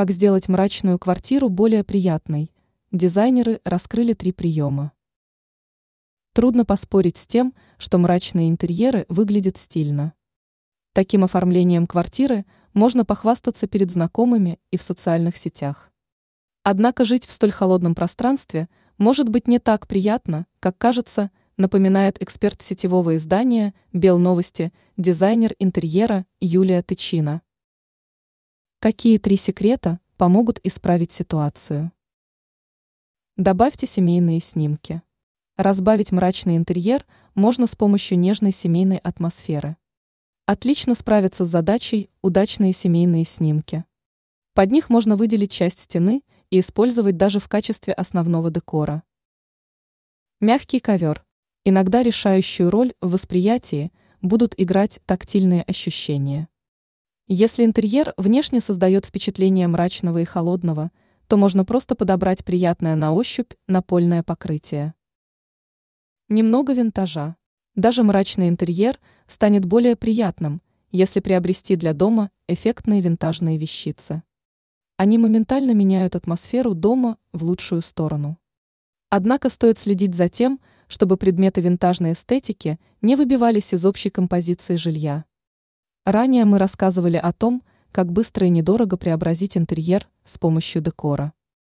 Как сделать мрачную квартиру более приятной? Дизайнеры раскрыли три приема. Трудно поспорить с тем, что мрачные интерьеры выглядят стильно. Таким оформлением квартиры можно похвастаться перед знакомыми и в социальных сетях. Однако жить в столь холодном пространстве может быть не так приятно, как кажется, напоминает эксперт сетевого издания «Белновости», дизайнер интерьера Юлия Тычина. Какие три секрета помогут исправить ситуацию? Добавьте семейные снимки. Разбавить мрачный интерьер можно с помощью нежной семейной атмосферы. Отлично справятся с задачей удачные семейные снимки. Под них можно выделить часть стены и использовать даже в качестве основного декора. Мягкий ковер. Иногда решающую роль в восприятии будут играть тактильные ощущения. Если интерьер внешне создает впечатление мрачного и холодного, то можно просто подобрать приятное на ощупь напольное покрытие. Немного винтажа. Даже мрачный интерьер станет более приятным, если приобрести для дома эффектные винтажные вещицы. Они моментально меняют атмосферу дома в лучшую сторону. Однако стоит следить за тем, чтобы предметы винтажной эстетики не выбивались из общей композиции жилья. Ранее мы рассказывали о том, как быстро и недорого преобразить интерьер с помощью декора.